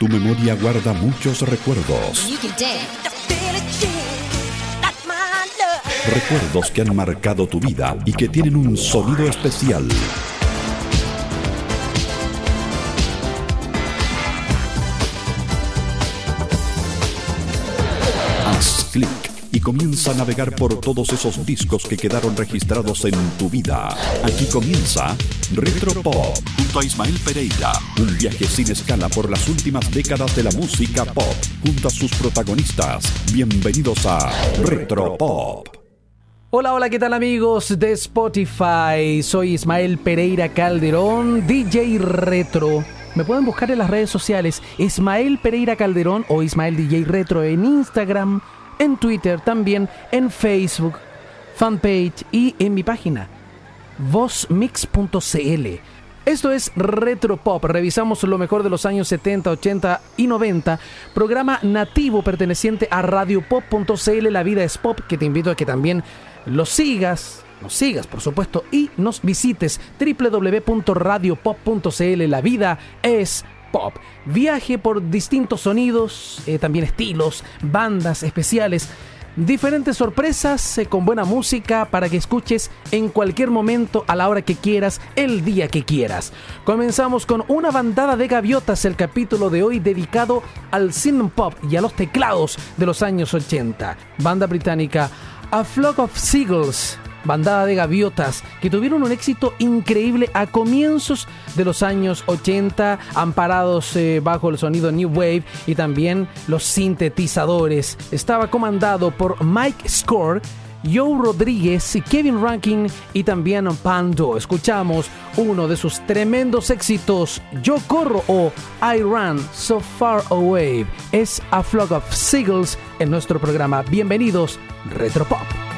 Tu memoria guarda muchos recuerdos. Recuerdos que han marcado tu vida y que tienen un sonido especial. Y comienza a navegar por todos esos discos que quedaron registrados en tu vida. Aquí comienza Retro Pop junto a Ismael Pereira, un viaje sin escala por las últimas décadas de la música pop junto a sus protagonistas. Bienvenidos a Retro Pop. Hola, hola, ¿qué tal amigos de Spotify? Soy Ismael Pereira Calderón, DJ Retro. Me pueden buscar en las redes sociales Ismael Pereira Calderón o Ismael DJ Retro en Instagram, en Twitter, también en Facebook, fanpage y en mi página vozmix.cl. Esto es Retro Pop. Revisamos lo mejor de los años 70, 80 y 90. Programa nativo perteneciente a radiopop.cl. La vida es pop. Que te invito a que también lo sigas. Nos sigas, por supuesto, y nos visites www.radiopop.cl. La vida es pop. Viaje por distintos sonidos, eh, también estilos, bandas especiales diferentes sorpresas eh, con buena música para que escuches en cualquier momento, a la hora que quieras, el día que quieras. Comenzamos con una bandada de gaviotas, el capítulo de hoy dedicado al synth pop y a los teclados de los años 80. Banda británica A Flock of Seagulls bandada de gaviotas que tuvieron un éxito increíble a comienzos de los años 80, amparados eh, bajo el sonido New Wave y también los sintetizadores. Estaba comandado por Mike Score. Joe Rodríguez, Kevin Rankin y también Pando. Escuchamos uno de sus tremendos éxitos, Yo Corro o I Run So Far Away. Es A Flock of Seagulls en nuestro programa. Bienvenidos, Retropop.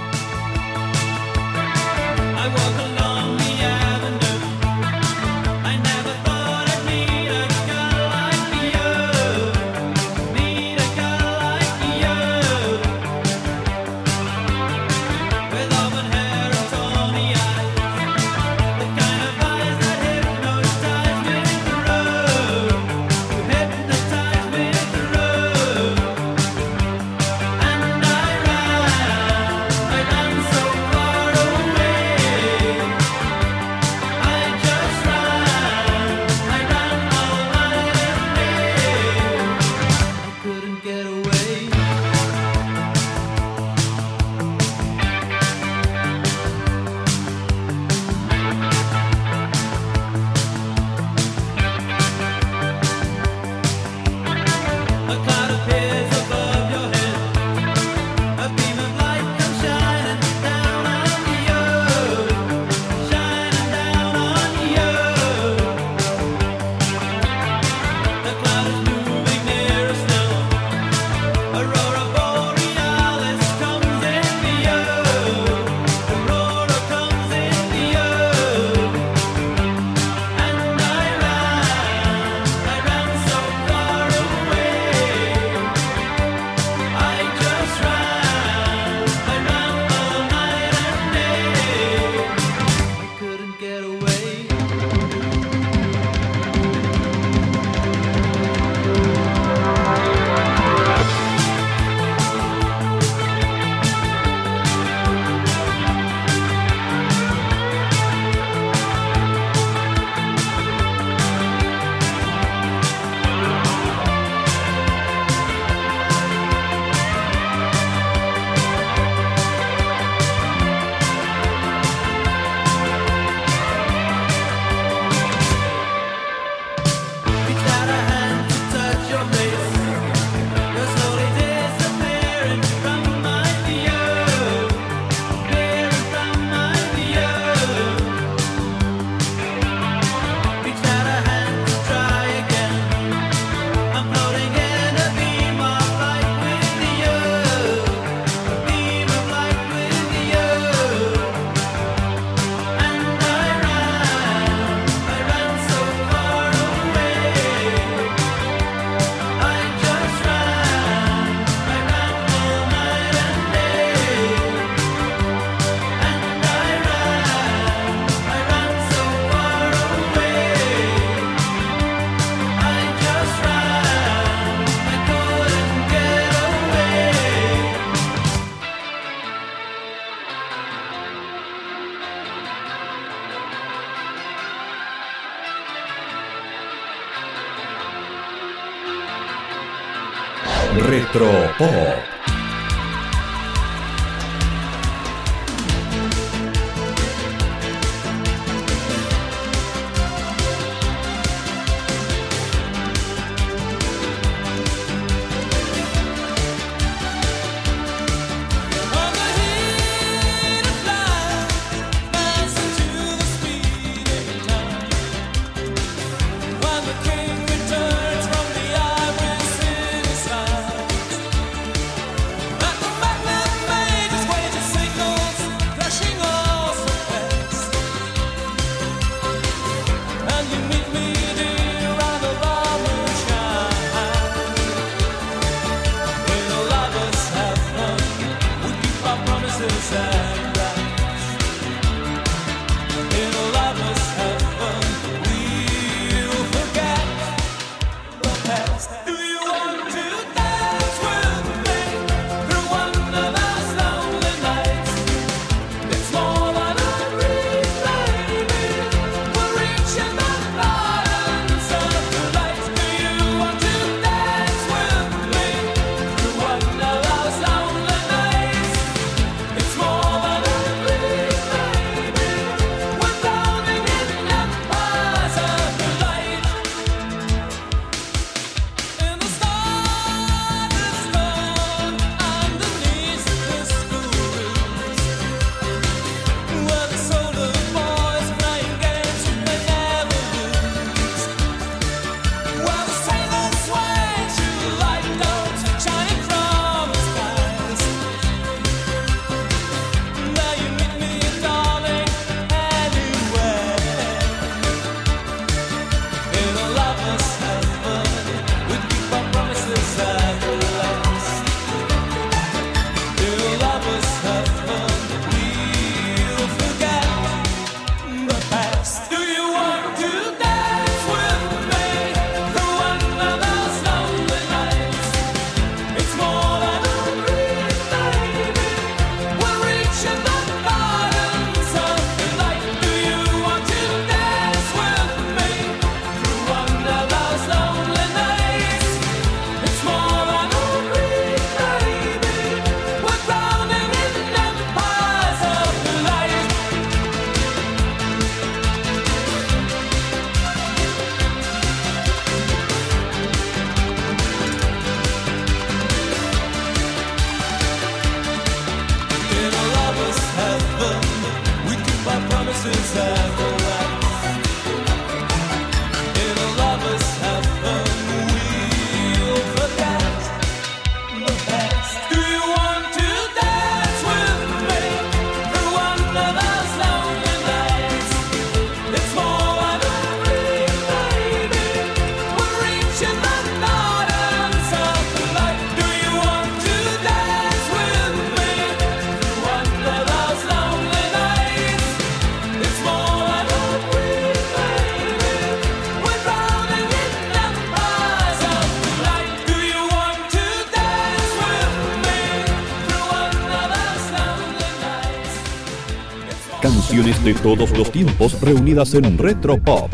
De todos los tiempos reunidas en Retro Pop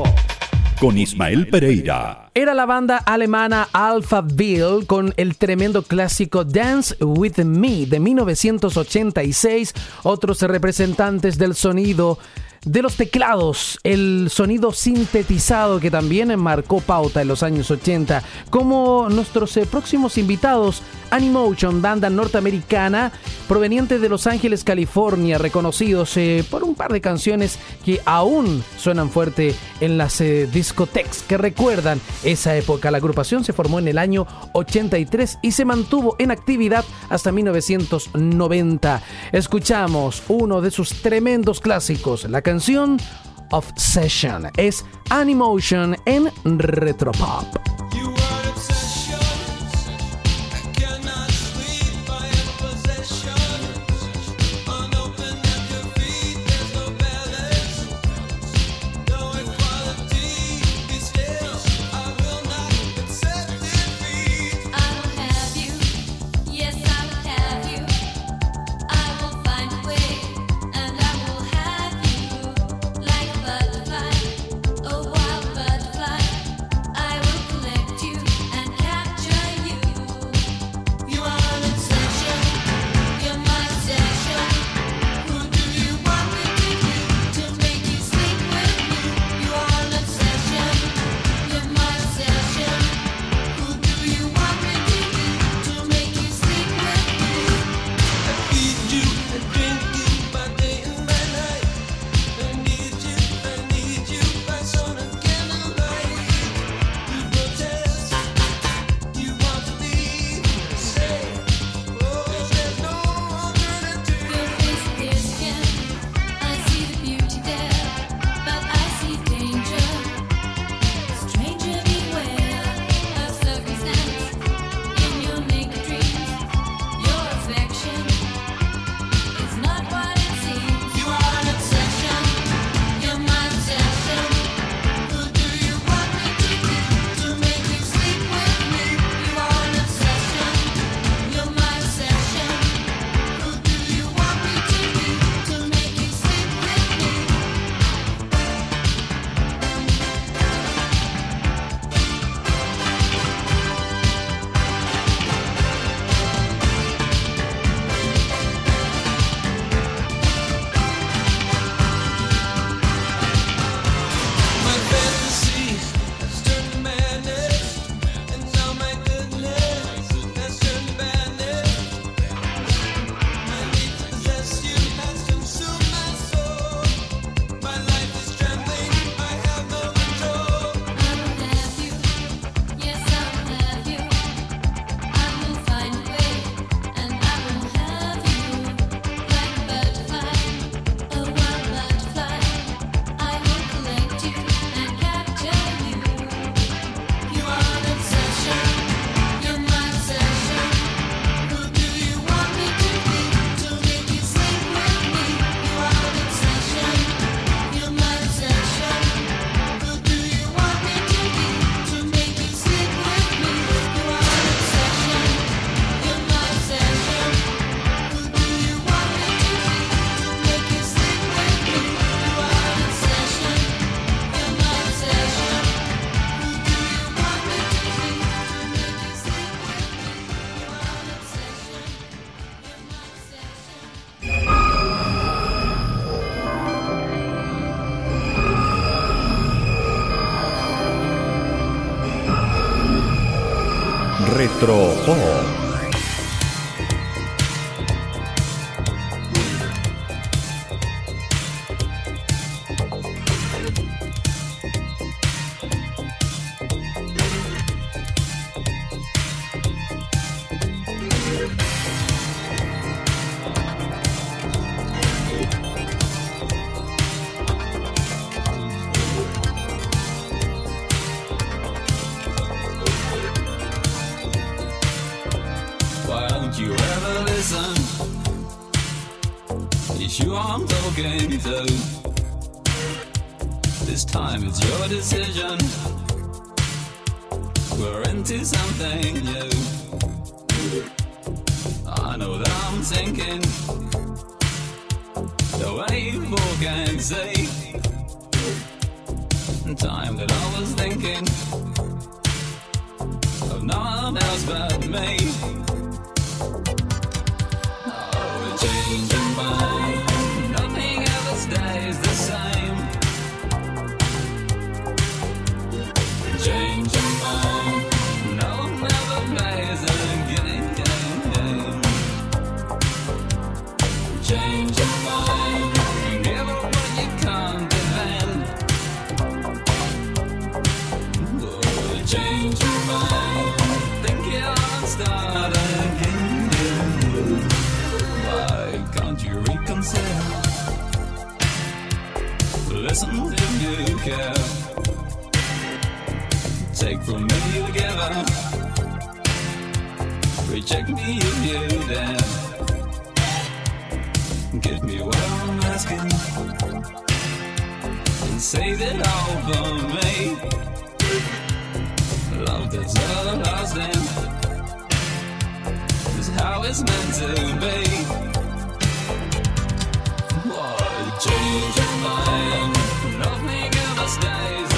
con Ismael Pereira. Era la banda alemana Alphaville con el tremendo clásico Dance With Me de 1986. Otros representantes del sonido de los teclados, el sonido sintetizado que también marcó pauta en los años 80, como nuestros eh, próximos invitados, Animotion, banda norteamericana proveniente de Los Ángeles, California, reconocidos eh, por un par de canciones que aún suenan fuerte en las eh, discotecas que recuerdan esa época. La agrupación se formó en el año 83 y se mantuvo en actividad hasta 1990. Escuchamos uno de sus tremendos clásicos, la canción Obsession. Es Animotion en Retropop. you ever listen? It's you I'm talking to. This time it's your decision. We're into something new. I know that I'm thinking The wave walk and see. Time that I was thinking of no one else but me change your mind. Nothing ever stays. Take from me the giver. Reject me if you dare. Give me what I'm asking. And say that all for me. Love that's everlasting is how it's meant to be. What change your mind? Love me last days.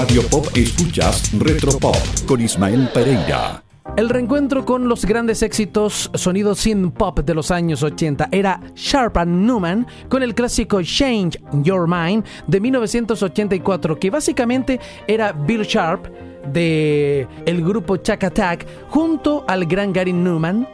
Radio Pop escuchas Retro Pop con Ismael Pereira. El reencuentro con los grandes éxitos sonidos sin pop de los años 80 era Sharp and Newman con el clásico Change Your Mind de 1984, que básicamente era Bill Sharp de el grupo Chuck Attack junto al gran Gary Newman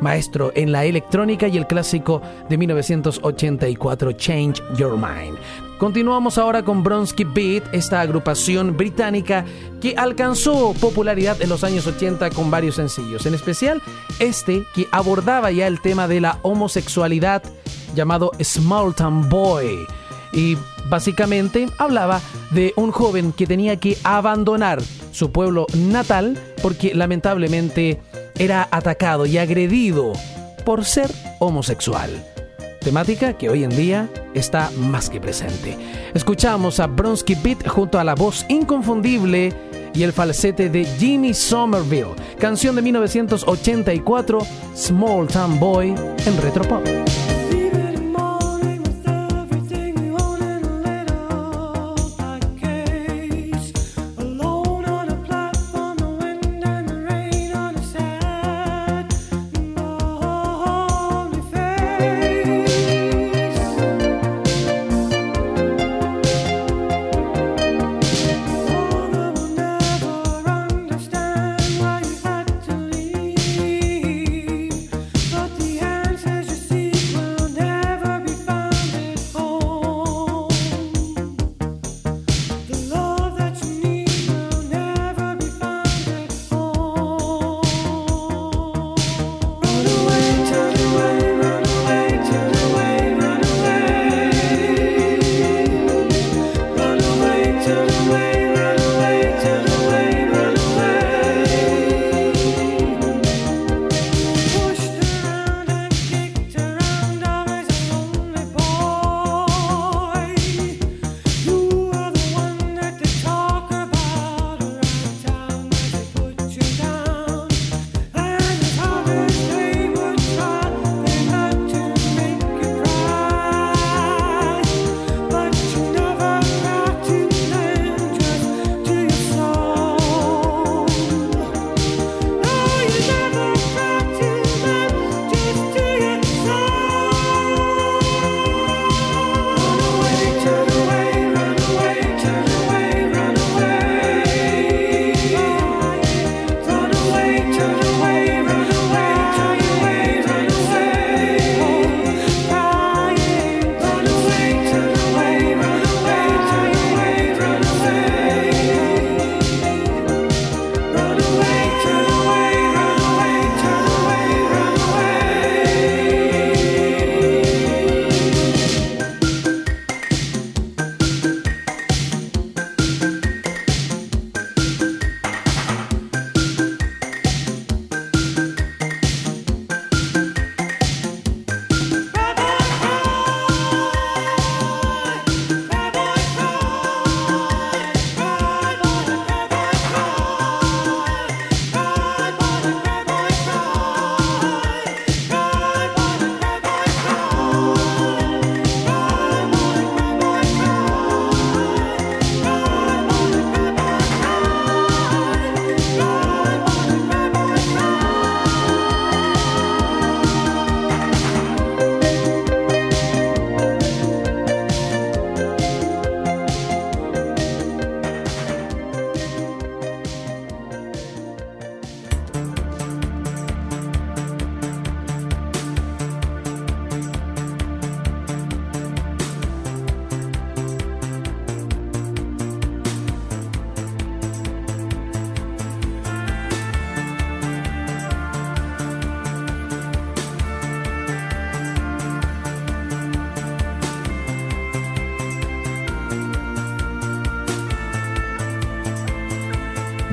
maestro en la electrónica y el clásico de 1984 Change Your Mind. Continuamos ahora con Bronsky Beat, esta agrupación británica que alcanzó popularidad en los años 80 con varios sencillos, en especial este que abordaba ya el tema de la homosexualidad llamado Small Town Boy y básicamente hablaba de un joven que tenía que abandonar su pueblo natal porque lamentablemente era atacado y agredido por ser homosexual temática que hoy en día está más que presente. Escuchamos a Bronsky Beat junto a la voz inconfundible y el falsete de Jimmy Somerville, canción de 1984, Small Town Boy en Retropop.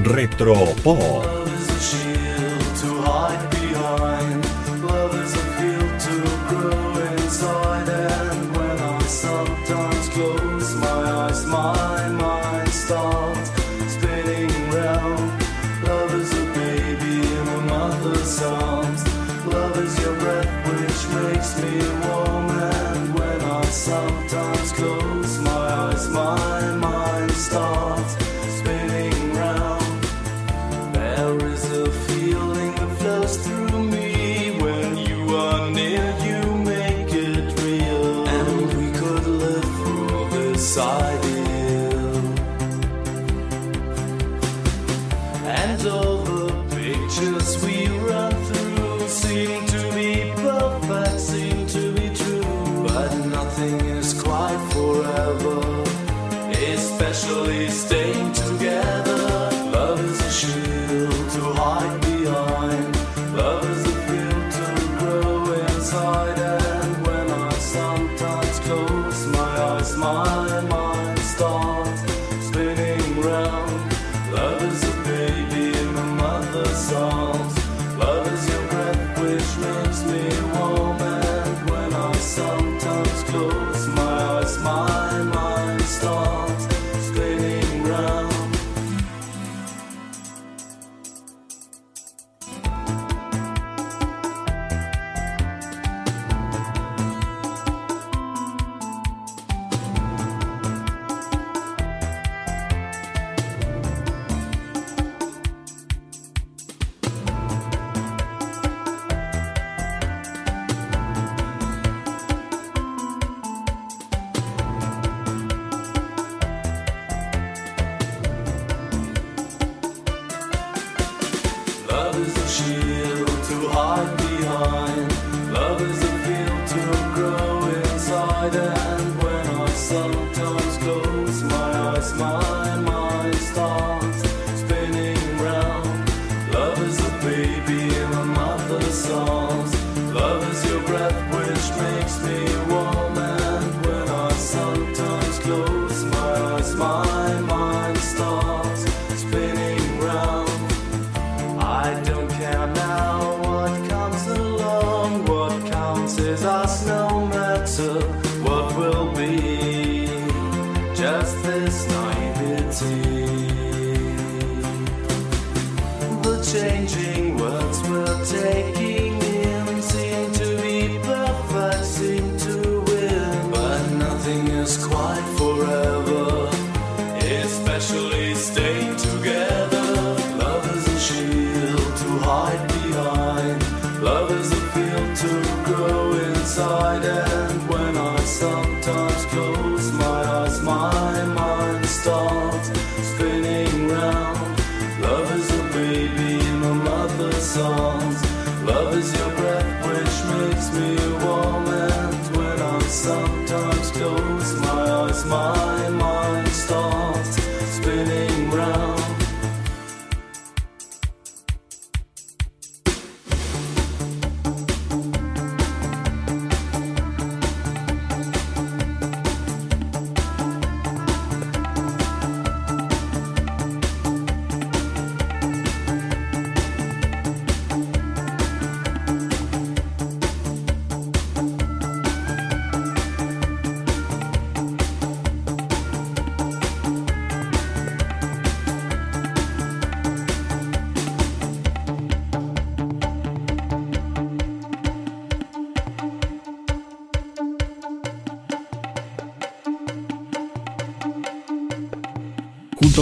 Retropop.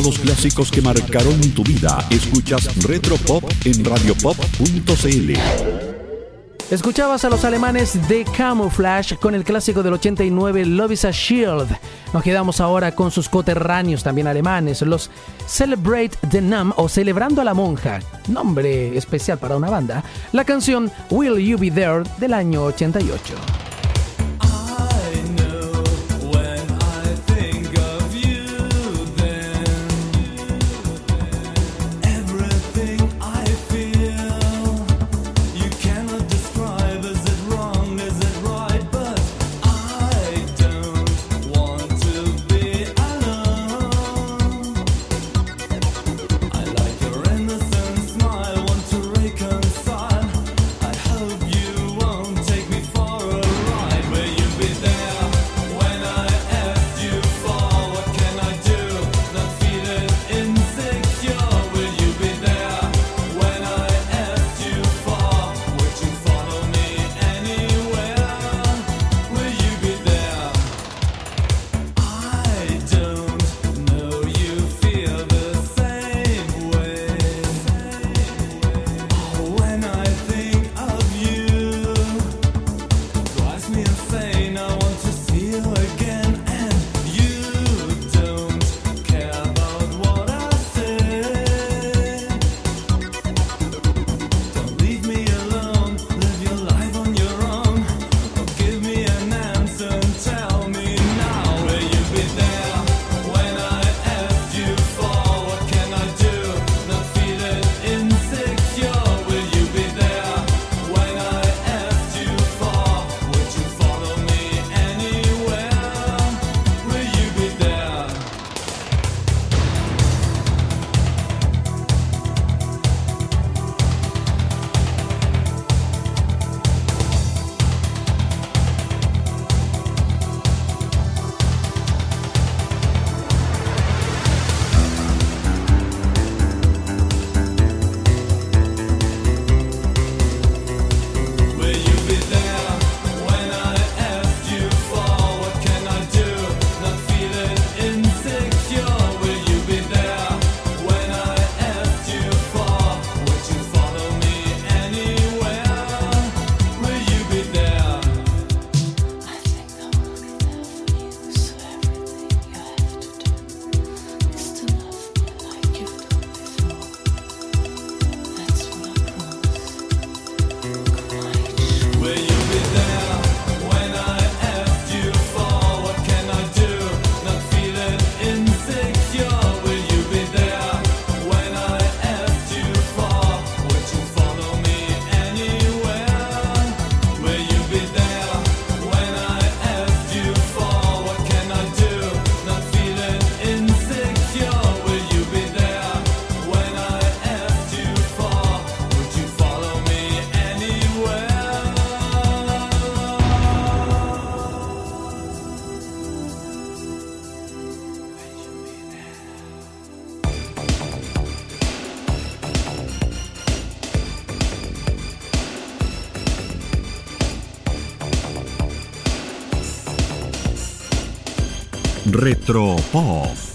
Los clásicos que marcaron tu vida. Escuchas Retropop en radiopop.cl. Escuchabas a los alemanes de Camouflage con el clásico del 89 Love is a Shield. Nos quedamos ahora con sus coterráneos también alemanes, los Celebrate the Nun o Celebrando a la Monja, nombre especial para una banda, la canción Will You Be There del año 88. Retropop.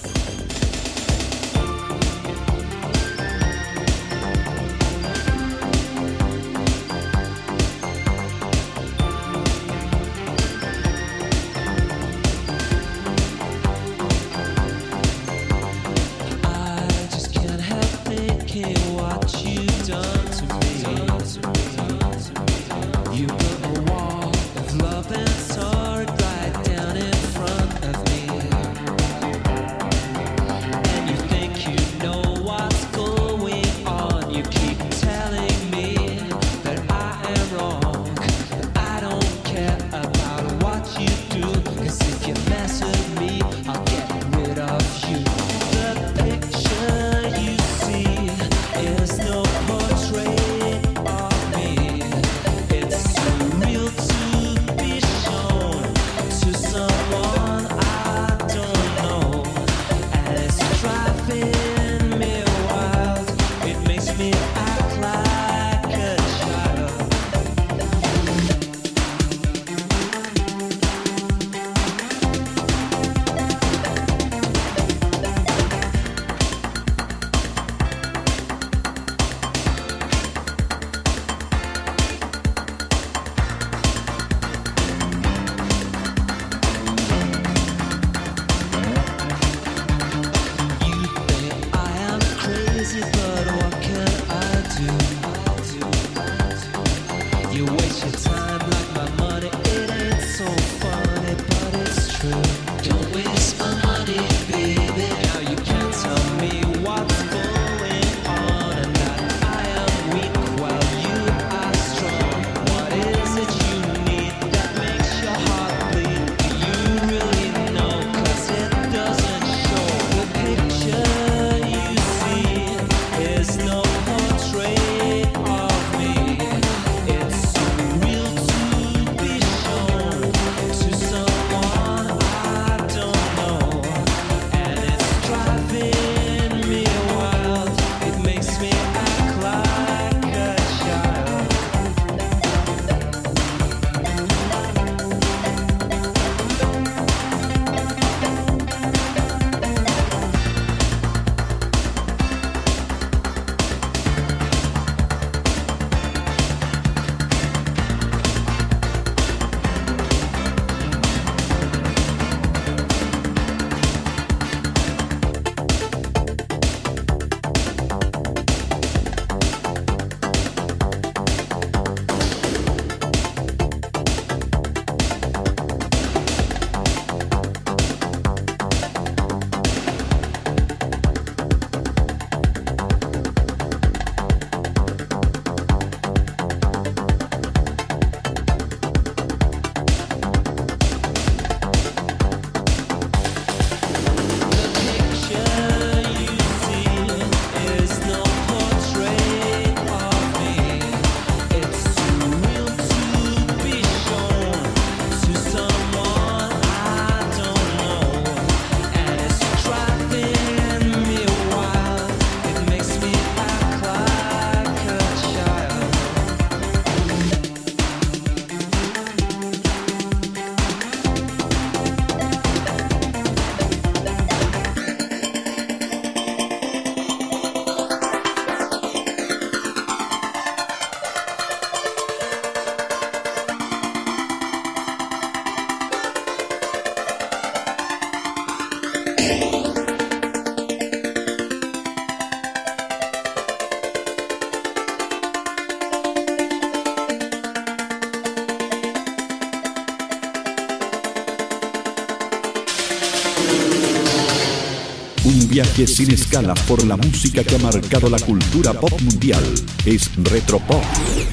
Viaje sin escala por la música que ha marcado la cultura pop mundial. Es Retropop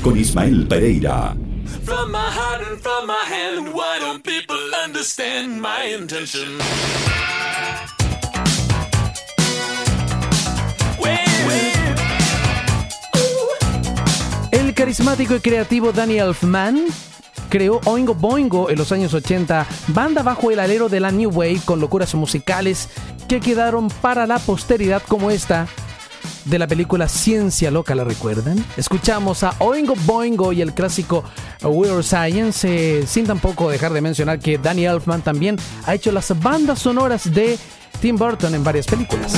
con Ismael Pereira. El carismático y creativo Danny Elfman creó Oingo Boingo en los años 80, banda bajo el alero de la New Wave con locuras musicales que quedaron para la posteridad como esta de la película Ciencia Loca, ¿la recuerdan? Escuchamos a Oingo Boingo y el clásico Weird Science, eh, sin tampoco dejar de mencionar que Danny Elfman también ha hecho las bandas sonoras de Tim Burton en varias películas.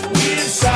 weird side.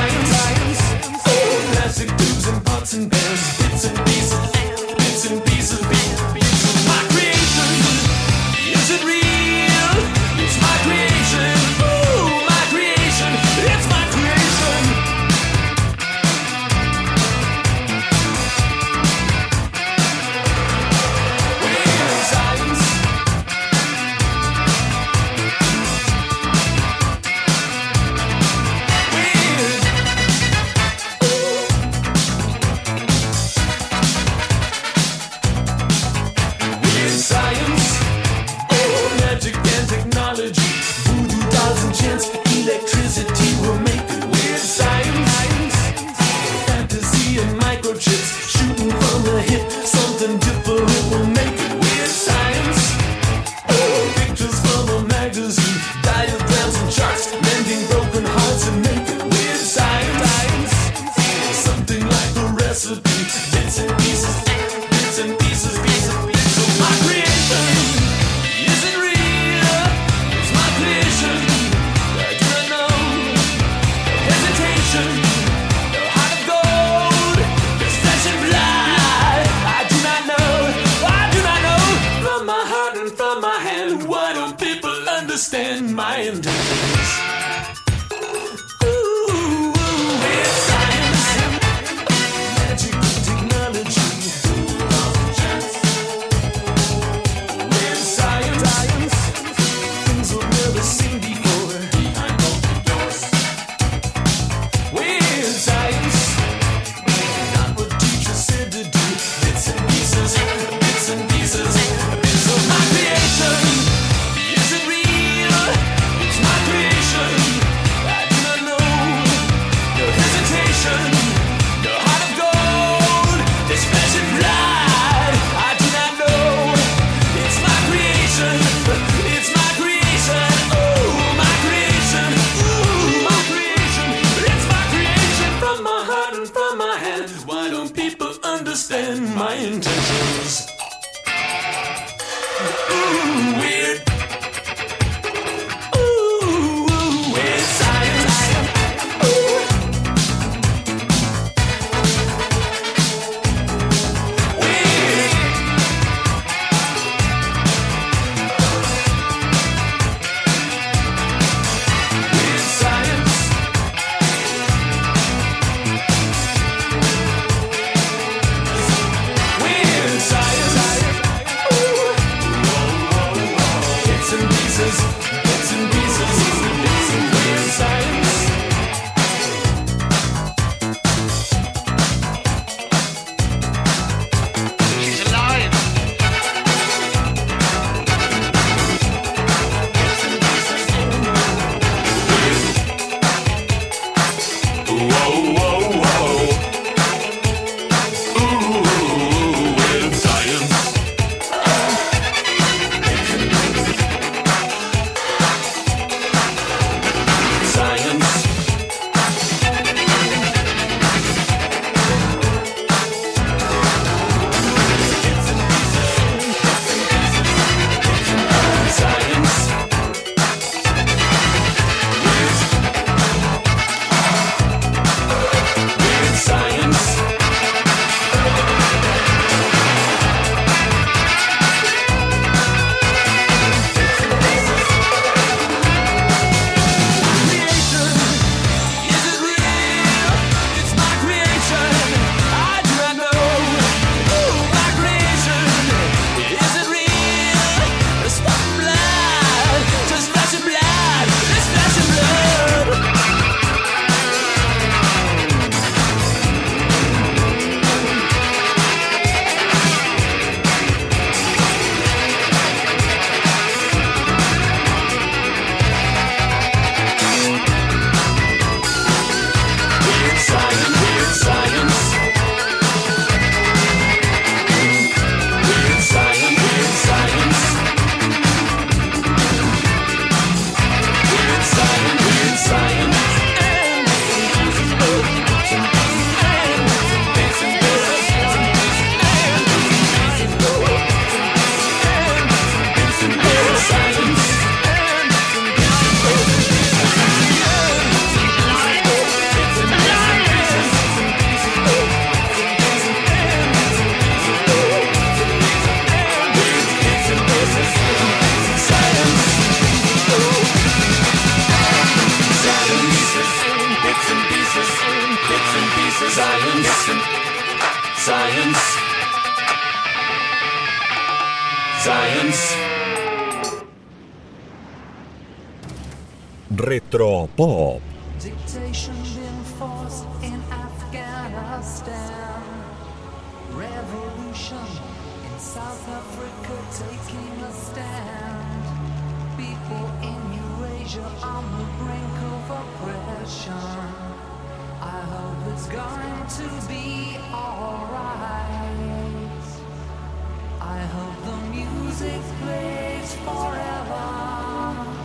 It's going to be alright. I hope the music plays forever.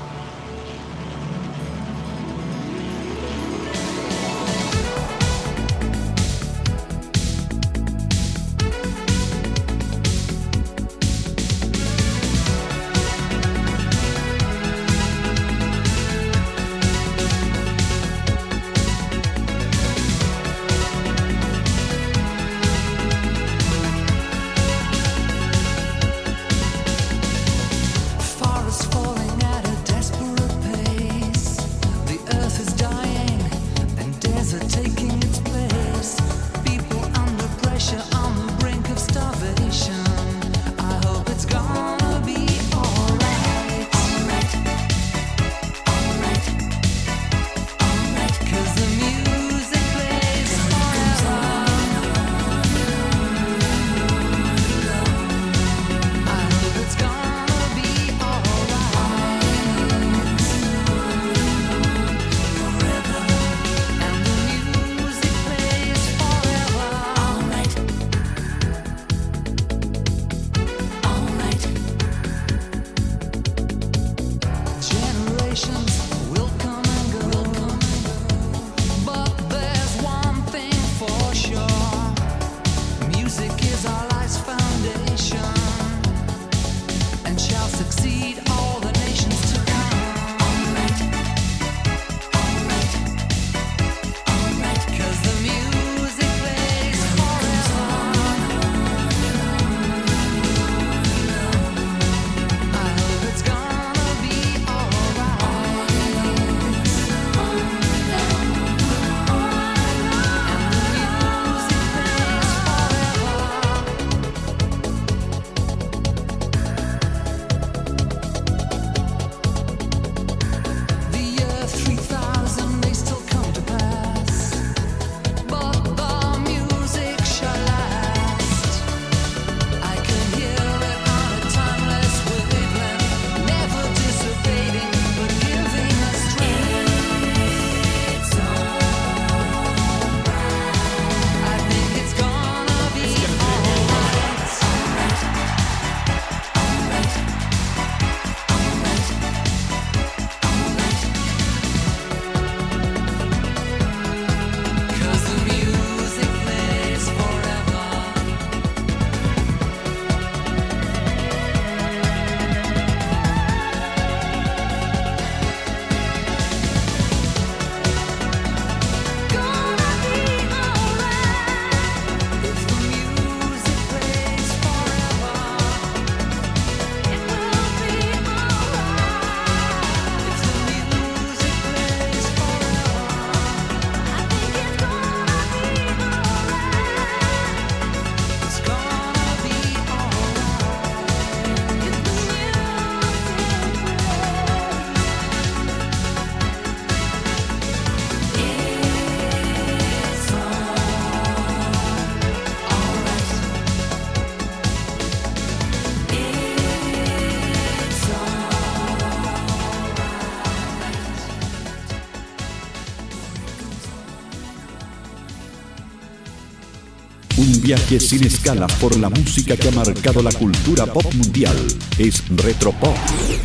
viaje sin escala por la música que ha marcado la cultura pop mundial es Retropop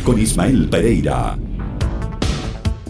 con Ismael Pereira.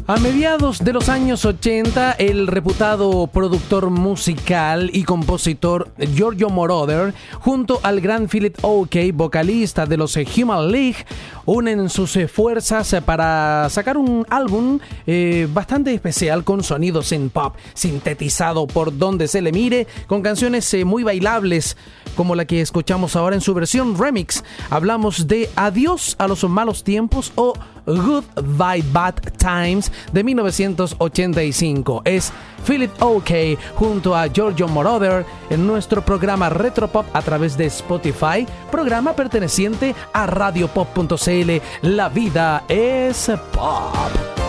A mediados de los años 80, el reputado productor musical y compositor Giorgio Moroder, junto al gran Philip Oakey, vocalista de los Human League, unen sus fuerzas para sacar un álbum eh, bastante especial con sonidos en pop, sintetizado por donde se le mire, con canciones eh, muy bailables, como la que escuchamos ahora en su versión remix. Hablamos de Adiós a los malos tiempos o Goodbye Bad Times de 1985. Es Philip O.K. junto a Giorgio Moroder en nuestro programa Retropop a través de Spotify, programa perteneciente a radiopop.cl. La vida es pop.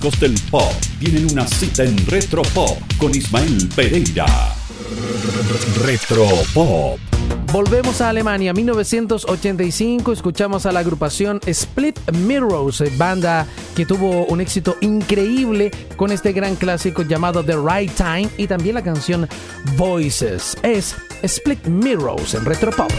clásicos del pop tienen una cita en Retro Pop con Ismael Pereira. Retro Pop. Volvemos a Alemania, 1985, escuchamos a la agrupación Split Mirrors, eh, banda que tuvo un éxito increíble con este gran clásico llamado The Right Time y también la canción Voices. Es Split Mirrors en Retro Pop.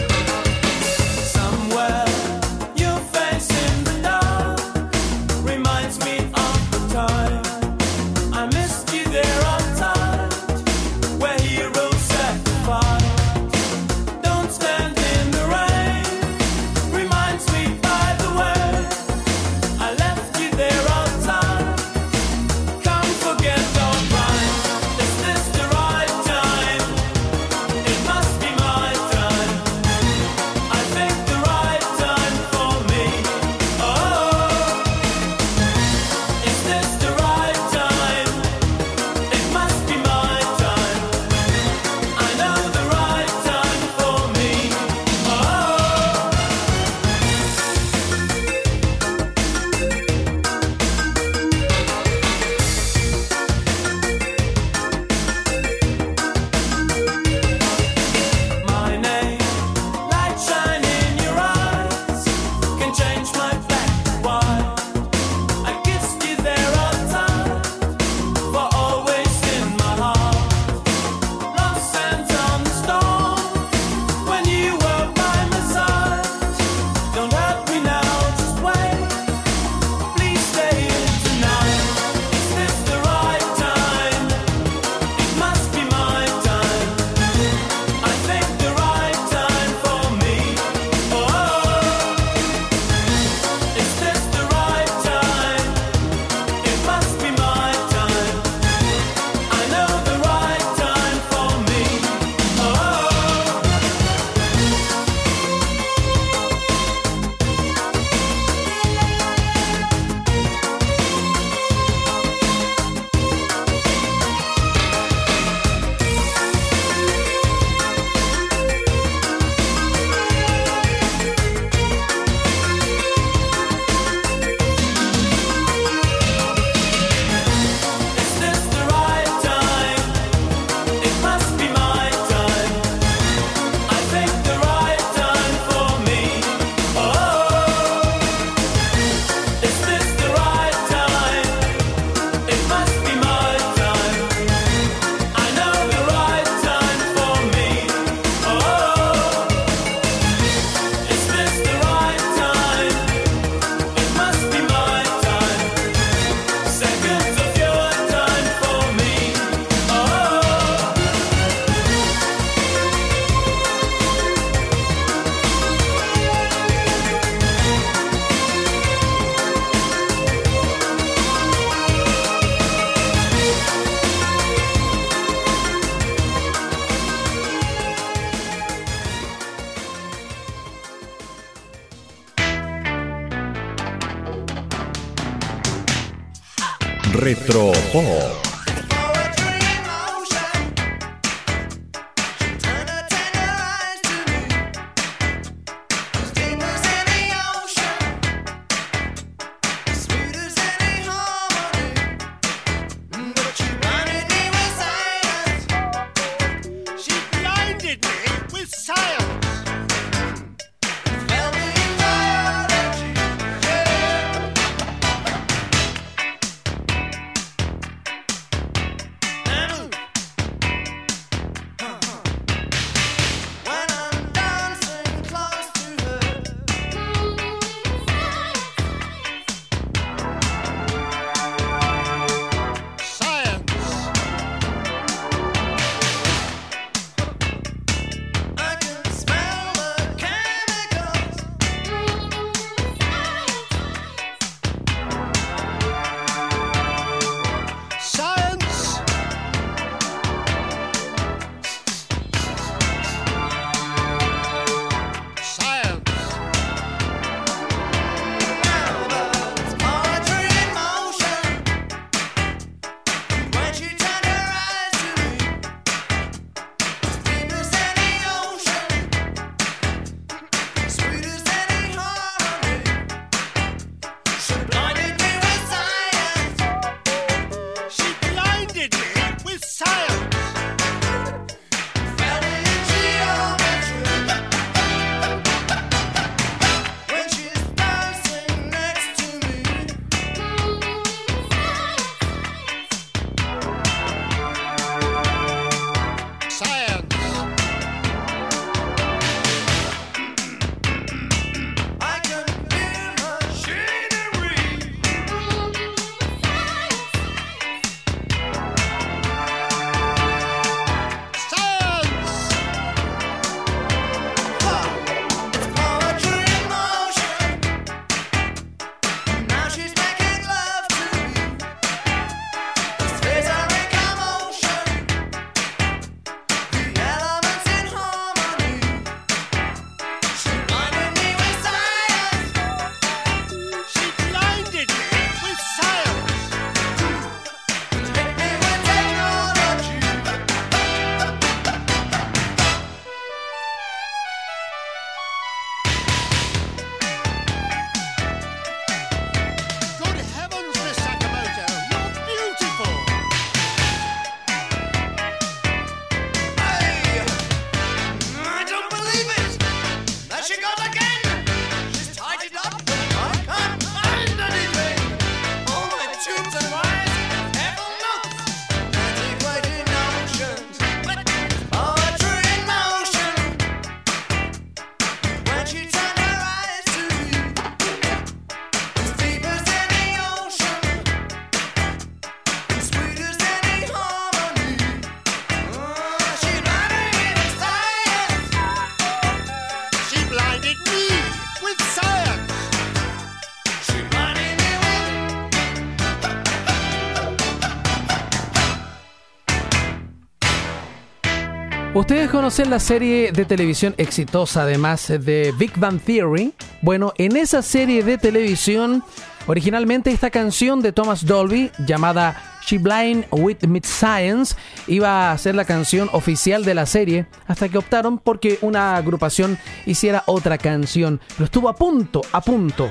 Conocen la serie de televisión exitosa además de Big Bang Theory? Bueno, en esa serie de televisión, originalmente esta canción de Thomas Dolby llamada She Blind with Mid Science iba a ser la canción oficial de la serie hasta que optaron porque una agrupación hiciera otra canción. Pero estuvo a punto, a punto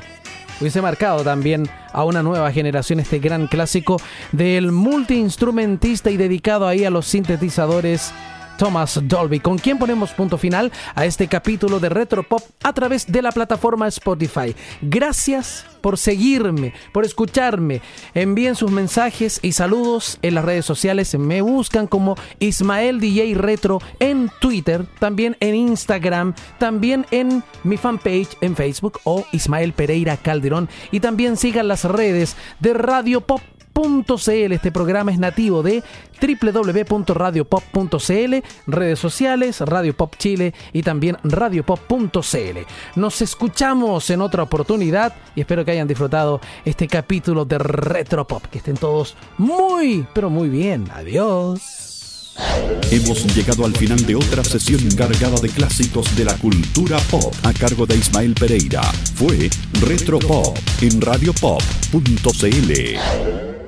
hubiese marcado también a una nueva generación este gran clásico del multiinstrumentista y dedicado ahí a los sintetizadores Thomas Dolby, con quien ponemos punto final a este capítulo de Retropop a través de la plataforma Spotify. Gracias por seguirme, por escucharme. Envíen sus mensajes y saludos en las redes sociales. Me buscan como Ismael DJ Retro en Twitter, también en Instagram, también en mi fanpage en Facebook o Ismael Pereira Calderón. Y también sigan las redes de Radio Pop Este programa es nativo de www.radiopop.cl, redes sociales, Radio Pop Chile y también radiopop.cl. Nos escuchamos en otra oportunidad y espero que hayan disfrutado este capítulo de Retropop. Que estén todos muy, pero muy bien. Adiós. Hemos llegado al final de otra sesión cargada de clásicos de la cultura pop a cargo de Ismael Pereira. Fue Retro Pop en radiopop.cl.